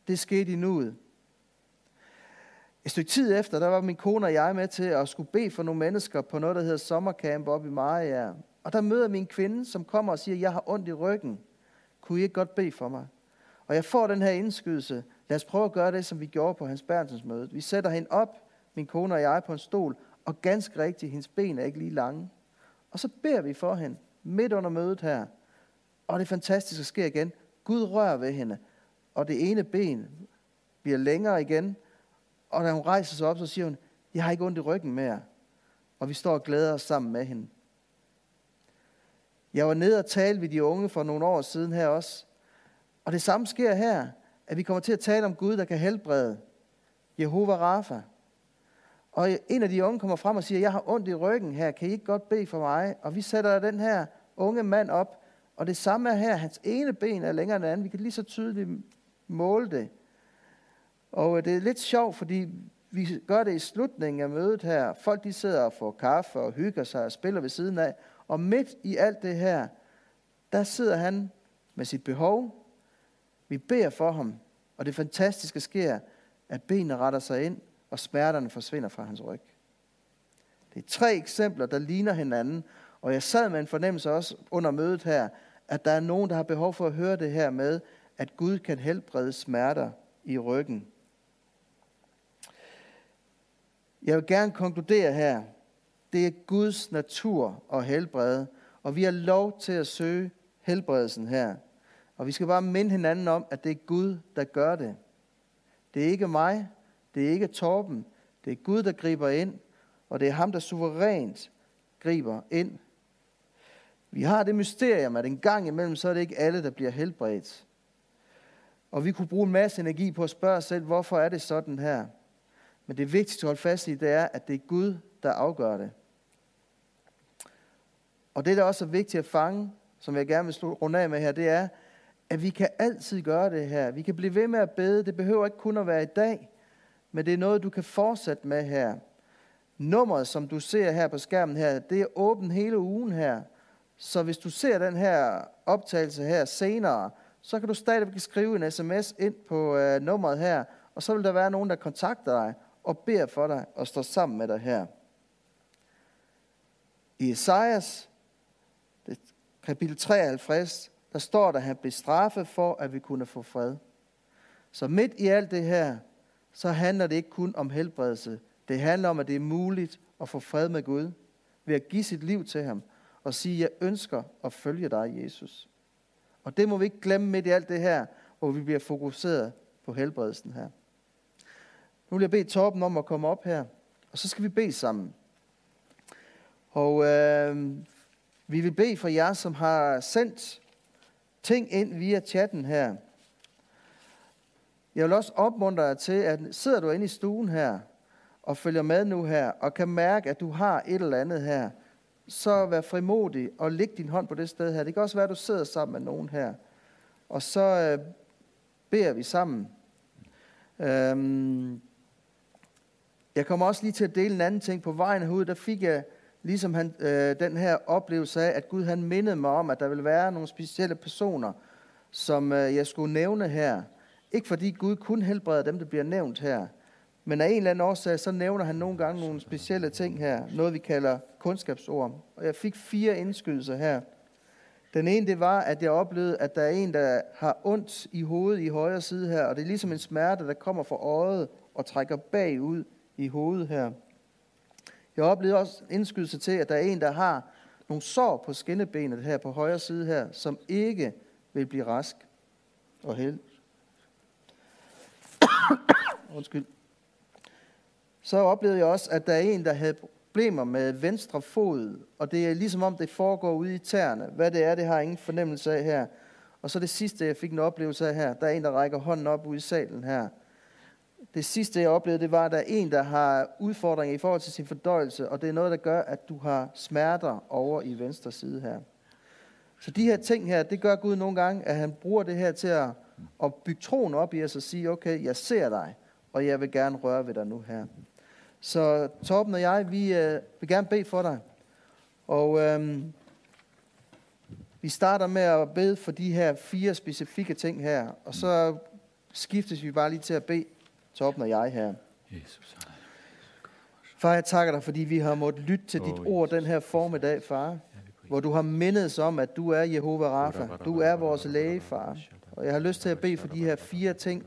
Det skete i nuet. Et stykke tid efter, der var min kone og jeg med til at skulle bede for nogle mennesker på noget, der hedder sommercamp oppe i Maja. Og der møder min kvinde, som kommer og siger, jeg har ondt i ryggen. Kunne I ikke godt bede for mig? Og jeg får den her indskydelse. Lad os prøve at gøre det, som vi gjorde på hans Bærensens møde. Vi sætter hende op, min kone og jeg, på en stol, og ganske rigtigt, hendes ben er ikke lige lange. Og så beder vi for hende, midt under mødet her. Og det fantastiske sker igen. Gud rører ved hende, og det ene ben bliver længere igen, og da hun rejser sig op, så siger hun, jeg har ikke ondt i ryggen mere. Og vi står og glæder os sammen med hende. Jeg var nede og talte ved de unge for nogle år siden her også. Og det samme sker her, at vi kommer til at tale om Gud, der kan helbrede. Jehova Rafa. Og en af de unge kommer frem og siger, jeg har ondt i ryggen her, kan I ikke godt bede for mig? Og vi sætter den her unge mand op, og det samme er her, hans ene ben er længere end anden. Vi kan lige så tydeligt måle det. Og øh, det er lidt sjovt, fordi vi gør det i slutningen af mødet her. Folk de sidder og får kaffe og hygger sig og spiller ved siden af. Og midt i alt det her, Der sidder han med sit behov. Vi beder for ham, og det fantastiske sker, at benene retter sig ind, og smerterne forsvinder fra hans ryg. Det er tre eksempler, der ligner hinanden, og jeg sad med en fornemmelse også under mødet her, at der er nogen, der har behov for at høre det her med, at Gud kan helbrede smerter i ryggen. Jeg vil gerne konkludere her, det er Guds natur at helbrede, og vi har lov til at søge helbredelsen her. Og vi skal bare minde hinanden om, at det er Gud, der gør det. Det er ikke mig, det er ikke Torben, det er Gud, der griber ind, og det er ham, der suverænt griber ind. Vi har det mysterium, at en gang imellem, så er det ikke alle, der bliver helbredt. Og vi kunne bruge en masse energi på at spørge os selv, hvorfor er det sådan her? Men det vigtigste at holde fast i, det er, at det er Gud, der afgør det. Og det, der også er vigtigt at fange, som jeg gerne vil runde af med her, det er, at vi kan altid gøre det her. Vi kan blive ved med at bede. Det behøver ikke kun at være i dag, men det er noget, du kan fortsætte med her. Nummeret, som du ser her på skærmen her, det er åbent hele ugen her. Så hvis du ser den her optagelse her senere, så kan du stadigvæk skrive en sms ind på øh, nummeret her, og så vil der være nogen, der kontakter dig og beder for dig og står sammen med dig her. I Esajas kapitel 53, der står der, at han blev straffet for, at vi kunne få fred. Så midt i alt det her, så handler det ikke kun om helbredelse. Det handler om, at det er muligt at få fred med Gud ved at give sit liv til ham og sige, jeg ønsker at følge dig, Jesus. Og det må vi ikke glemme midt i alt det her, hvor vi bliver fokuseret på helbredelsen her. Nu vil jeg bede Torben om at komme op her, og så skal vi bede sammen. Og øh, vi vil bede for jer, som har sendt ting ind via chatten her. Jeg vil også opmuntre dig til, at sidder du inde i stuen her, og følger med nu her, og kan mærke, at du har et eller andet her, så vær frimodig og læg din hånd på det sted her. Det kan også være, at du sidder sammen med nogen her. Og så øh, beder vi sammen. Øhm, jeg kommer også lige til at dele en anden ting. På vejen herud, der fik jeg ligesom han, øh, den her oplevelse af, at Gud han mindede mig om, at der vil være nogle specielle personer, som øh, jeg skulle nævne her. Ikke fordi Gud kun helbreder dem, der bliver nævnt her, men af en eller anden årsag, så nævner han nogle gange nogle specielle ting her, noget vi kalder kundskabsord. Og jeg fik fire indskydelser her. Den ene, det var, at jeg oplevede, at der er en, der har ondt i hovedet i højre side her, og det er ligesom en smerte, der kommer fra øjet og trækker bagud i hovedet her. Jeg oplevede også indskydelse til, at der er en, der har nogle sår på skinnebenet her på højre side her, som ikke vil blive rask og held. Undskyld. Så oplevede jeg også, at der er en, der havde problemer med venstre fod, og det er ligesom om, det foregår ude i tæerne. Hvad det er, det har jeg ingen fornemmelse af her. Og så det sidste, jeg fik en oplevelse af her, der er en, der rækker hånden op ude i salen her. Det sidste, jeg oplevede, det var, at der er en, der har udfordringer i forhold til sin fordøjelse, og det er noget, der gør, at du har smerter over i venstre side her. Så de her ting her, det gør Gud nogle gange, at han bruger det her til at, at bygge troen op i os og sige, okay, jeg ser dig, og jeg vil gerne røre ved dig nu her. Så Torben og jeg, vi øh, vil gerne bede for dig. Og øh, vi starter med at bede for de her fire specifikke ting her, og så skiftes vi bare lige til at bede Torben og jeg her. Jesus. Far, jeg takker dig, fordi vi har måttet lytte til dit ord den her formiddag, far. Hvor du har mindet os om, at du er Jehova Rafa. Du er vores læge, far. Og jeg har lyst til at bede for de her fire ting.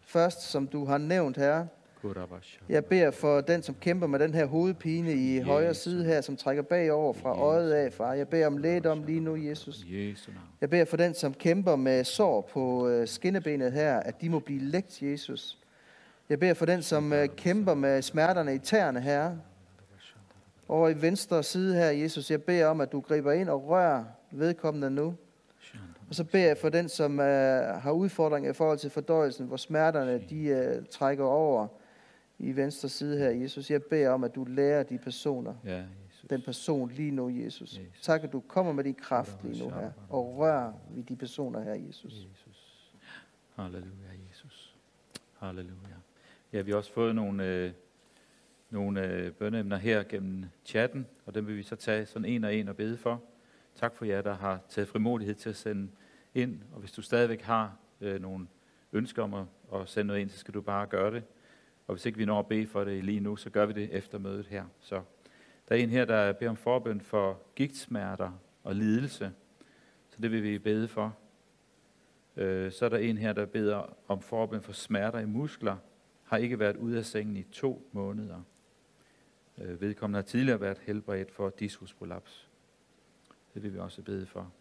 Først, som du har nævnt her. Jeg beder for den, som kæmper med den her hovedpine i højre side her, som trækker bagover fra øjet af, far. Jeg beder om lægedom lige nu, Jesus. Jeg beder for den, som kæmper med sår på øh, skinnebenet her, at de må blive lægt, Jesus. Jeg beder for den, som øh, kæmper med smerterne i tæerne her. Over i venstre side her, Jesus, jeg beder om, at du griber ind og rører vedkommende nu. Og så beder jeg for den, som uh, har udfordringer i forhold til fordøjelsen, hvor smerterne de uh, trækker over i venstre side her, Jesus. Jeg beder om, at du lærer de personer, ja, Jesus. den person lige nu, Jesus. Jesus. Tak, at du kommer med din kraft lige nu her, og rør ved de personer her, Jesus. Jesus. Halleluja, Jesus. Halleluja. Ja, vi har også fået nogle, øh, nogle øh, bønneemner her gennem chatten, og dem vil vi så tage sådan en og en og bede for. Tak for jer, der har taget frimodighed til at sende ind. Og hvis du stadigvæk har øh, nogle ønsker om at, at sende noget ind, så skal du bare gøre det. Og hvis ikke vi når at bede for det lige nu, så gør vi det efter mødet her. Så der er en her, der beder om forbøn for gigtsmerter og lidelse. Så det vil vi bede for. Øh, så er der en her, der beder om forbøn for smerter i muskler. Har ikke været ude af sengen i to måneder. Øh, vedkommende har tidligere været helbredt for diskusprolaps. Det vil vi også bede for.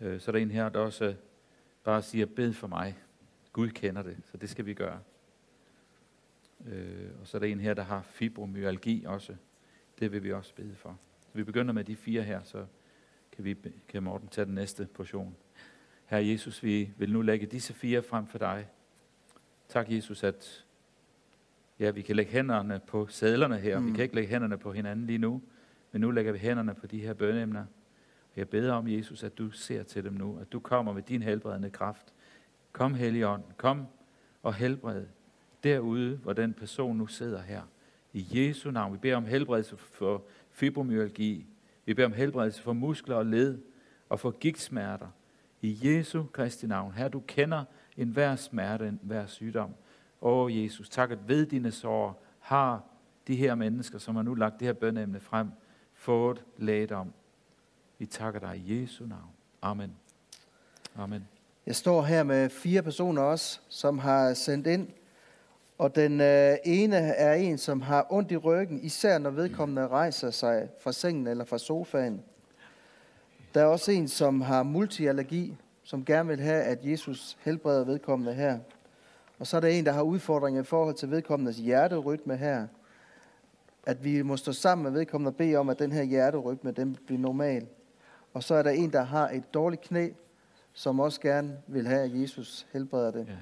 Øh, så er der en her, der også øh, bare siger, bed for mig. Gud kender det, så det skal vi gøre. Og så er der en her, der har fibromyalgi også. Det vil vi også bede for. Så vi begynder med de fire her, så kan, vi, kan Morten tage den næste portion. Herre Jesus, vi vil nu lægge disse fire frem for dig. Tak, Jesus, at ja, vi kan lægge hænderne på sædlerne her. Mm. Vi kan ikke lægge hænderne på hinanden lige nu, men nu lægger vi hænderne på de her bønneemner. Og jeg beder om, Jesus, at du ser til dem nu, at du kommer med din helbredende kraft. Kom, Helligånd, kom og helbred derude, hvor den person nu sidder her. I Jesu navn. Vi beder om helbredelse for fibromyalgi. Vi beder om helbredelse for muskler og led og for gigtsmerter. I Jesu Kristi navn. Her du kender enhver smerte, enhver sygdom. Åh Jesus, tak at ved dine sår har de her mennesker, som har nu lagt det her bønneemne frem, fået lægedom. Vi takker dig i Jesu navn. Amen. Amen. Jeg står her med fire personer også, som har sendt ind. Og den øh, ene er en, som har ondt i ryggen, især når vedkommende rejser sig fra sengen eller fra sofaen. Der er også en, som har multiallergi, som gerne vil have, at Jesus helbreder vedkommende her. Og så er der en, der har udfordringer i forhold til vedkommendes hjerterytme her. At vi må stå sammen med vedkommende og bede om, at den her hjerterytme den bliver normal. Og så er der en, der har et dårligt knæ, som også gerne vil have, at Jesus helbreder det. Ja,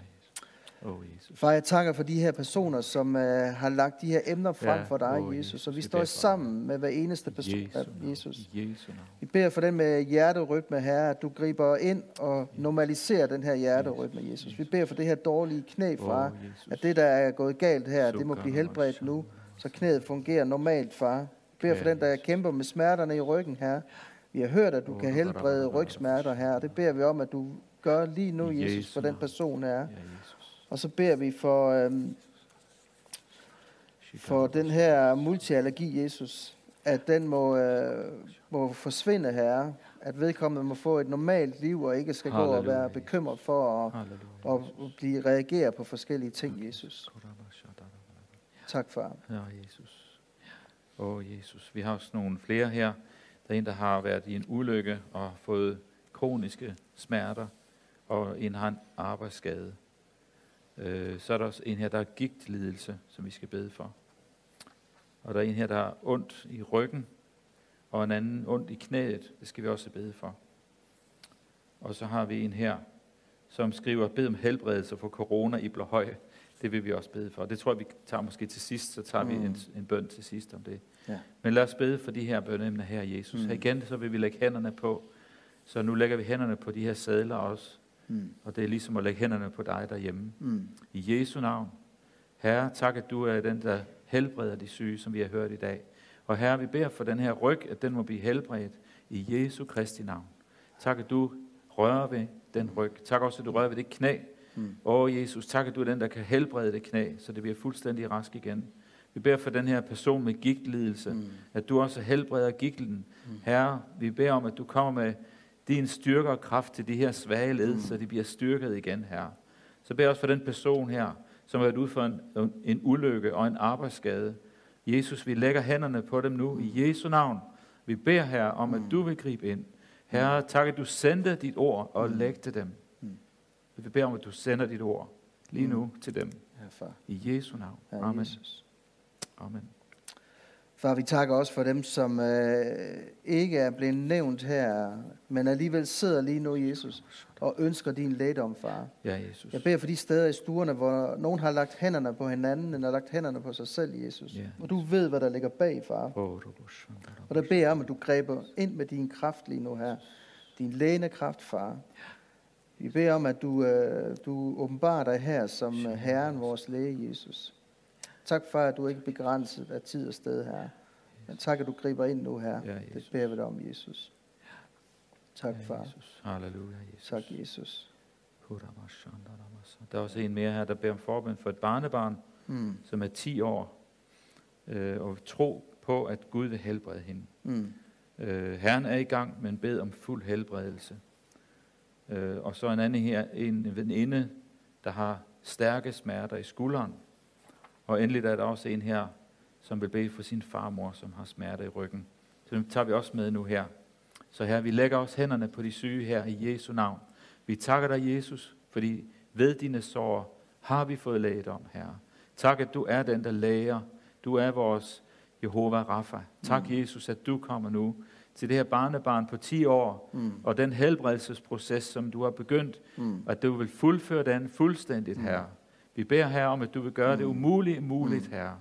Oh, Jesus. Far, jeg takker for de her personer, som uh, har lagt de her emner frem Ja, for dig, åh, Jesus. Og vi står beder for sammen med hver eneste person, Jesu navn. Jesus. Jesu navn. Vi beder for den med hjerterytme, Herre, at du griber ind og normaliserer den her hjerterytme, Jesus. Vi beder for det her dårlige knæ, far, Åh, Jesus. at det, der er gået galt her, det må blive helbredt nu, så knæet fungerer normalt, far. Vi beder for den, der kæmper med smerterne i ryggen, her. Vi har hørt, at du Åh, kan helbrede rygsmerter her, og det beder vi om, at du gør lige nu, Jesus, Jesu for den person her. Og så beder vi for, øhm, for den her multiallergi, Jesus, at den må, øh, må forsvinde, Herre. At vedkommende må få et normalt liv, og ikke skal gå og Halleluja, være bekymret for at, Halleluja. at blive reagere på forskellige ting, Jesus. Tak, far. Ja, Jesus. Åh, oh, Jesus. Vi har også nogle flere her. Der er en, der har været i en ulykke og fået kroniske smerter, og en har en arbejdsskade. Øh, så er der også en her, der har gigtlidelse, som vi skal bede for. Og der er en her, der har ondt i ryggen, og en anden ondt i knæet. Det skal vi også bede for. Og så har vi en her, som skriver, bed om helbredelse for corona i Blåhøj. Det vil vi også bede for. Det tror jeg, vi tager måske til sidst, så tager mm. vi en, en bøn til sidst om det. Ja. Men lad os bede for de her bønneemner her, Jesus. Mm. Mm. Igen, så vil vi lægge hænderne på. Så nu lægger vi hænderne på de her sædler også. Mm. Og det er ligesom at lægge hænderne på dig derhjemme. Mm. I Jesu navn. Herre, tak at du er den, der helbreder de syge, som vi har hørt i dag. Og Herre, vi beder for den her ryg, at den må blive helbredt i Jesu Kristi navn. Tak at du rører ved den ryg. Tak også, at du rører ved det knæ. Mm. Åh Jesus, tak at du er den, der kan helbrede det knæ, så det bliver fuldstændig rask igen. Vi beder for den her person med gigtlidelse, Mm. at du også helbreder gigten. Herre, vi beder om, at du kommer med din styrke og kraft til de her svage led, Mm. så de bliver styrket igen, Herre. Så beder jeg også for den person her, som har været ude for en, en ulykke og en arbejdsskade. Jesus, vi lægger hænderne på dem nu i Jesu navn. Vi beder her om, at du vil gribe ind. Herre, tak at du sendte dit ord og Mm. lægte dem. Mm. Vi beder om, at du sender dit ord lige Mm. nu til dem. I Jesu navn. Amen. Amen. Far, vi takker også for dem, som øh, ikke er blevet nævnt her, men alligevel sidder lige nu, Jesus, og ønsker din lægedom, far. Ja, Jesus. Jeg beder for de steder i stuerne, hvor nogen har lagt hænderne på hinanden, eller lagt hænderne på sig selv, Jesus. Ja. Og du ved, hvad der ligger bag, far. Og der beder jeg om, at du griber ind med din kraft lige nu her. Din lægende kraft, far. Vi beder om, at du, øh, du åbenbarer dig her som øh, Herren, vores læge, Jesus. Tak for, at du ikke er begrænset af tid og sted her. Men tak, at du griber ind nu her. Ja, Det beder vi dig om, Jesus. Tak, Ja, far. Jesus. Halleluja, Jesus. Tak, Jesus. Der er også en mere her, der beder om forbøn for et barnebarn, Mm. som er 10 år, øh, og tro på, at Gud vil helbrede hende. Mm. Øh, Herren er i gang, men bed om fuld helbredelse. Øh, og så en anden her, en veninde, der har stærke smerter i skulderen. Og endelig er der også en her, som vil bede for sin farmor, som har smerter i ryggen. Så dem tager vi også med nu her. Så her, vi lægger også hænderne på de syge her i Jesu navn. Vi takker dig, Jesus, fordi ved dine sår har vi fået lægedom, Herre. Tak, at du er den, der læger. Du er vores Jehova Rapha. Tak, mm. Jesus, at du kommer nu til det her barnebarn på 10 år, Mm. og den helbredelsesproces, som du har begyndt, Mm. at du vil fuldføre den fuldstændigt, Herre. Vi beder her om, at du vil gøre det umulige muligt, Herre.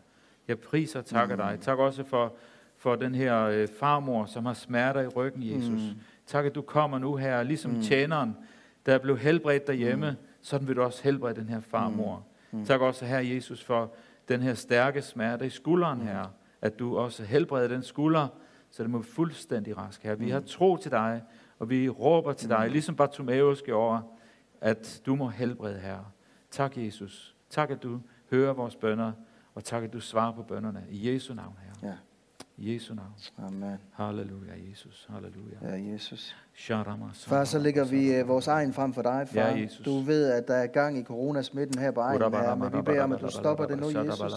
Jeg priser og takker dig. Tak også for, for den her øh, farmor, som har smerter i ryggen, Jesus. Mm. Tak, at du kommer nu her, ligesom Mm. tjeneren, der blev helbredt derhjemme, sådan vil du også helbrede den her farmor. Mm. Tak også, her Jesus, for den her stærke smerte i skulderen, her, at du også helbreder den skulder, så det må være fuldstændig rask, her. Vi har tro til dig, og vi råber til dig, ligesom Bartimaeus gjorde, at du må helbrede, Herre. Tak, Jesus. Tak, at du hører vores bønder, og tak, at du svarer på bønderne. I Jesu navn, Herre. Ja. I Jesu navn. Amen. Halleluja, Jesus. Halleluja. Ja, Jesus. Far, så lægger vi øh, vores egen frem for dig, far. Ja, Jesus. Du ved, at der er gang i coronasmitten her på egen her, men vi beder om, at du stopper det nu, Jesus.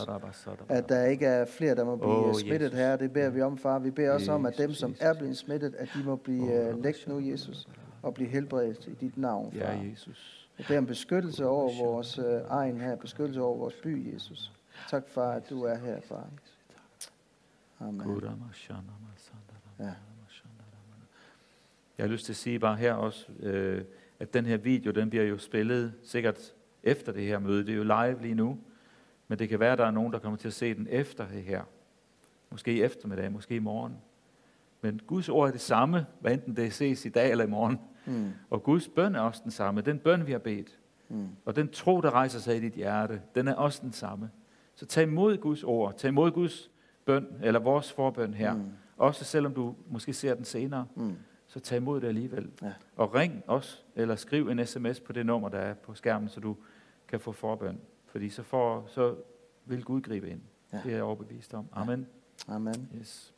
At der ikke er flere, der må blive oh, smittet her. Det beder vi om, far. Vi beder også om, at dem, som er blevet smittet, at de må blive uh, lægt nu, Jesus, og blive helbredt i dit navn, far. Ja, Jesus. Jeg beder om beskyttelse over vores uh, egen her, beskyttelse over vores by, Jesus. Tak, far, at du er her, far. Amen. Ja. Jeg har lyst til at sige bare her også, øh, at den her video, den bliver jo spillet sikkert efter det her møde. Det er jo live lige nu, men det kan være, at der er nogen, der kommer til at se den efter det her. Måske i eftermiddag, måske i morgen. Men Guds ord er det samme, hvad enten det ses i dag eller i morgen. Mm, Og Guds bøn er også den samme. Den bøn, vi har bedt, mm, og den tro, der rejser sig i dit hjerte, den er også den samme. Så tag imod Guds ord, tag imod Guds bøn, eller vores forbøn her. Mm. Også selvom du måske ser den senere, mm. så tag imod det alligevel. Ja. Og ring os, eller skriv en sms på det nummer, der er på skærmen, så du kan få forbøn. Fordi så, får, så vil Gud gribe ind. Ja. Det er jeg overbevist om. Amen. Amen. Yes.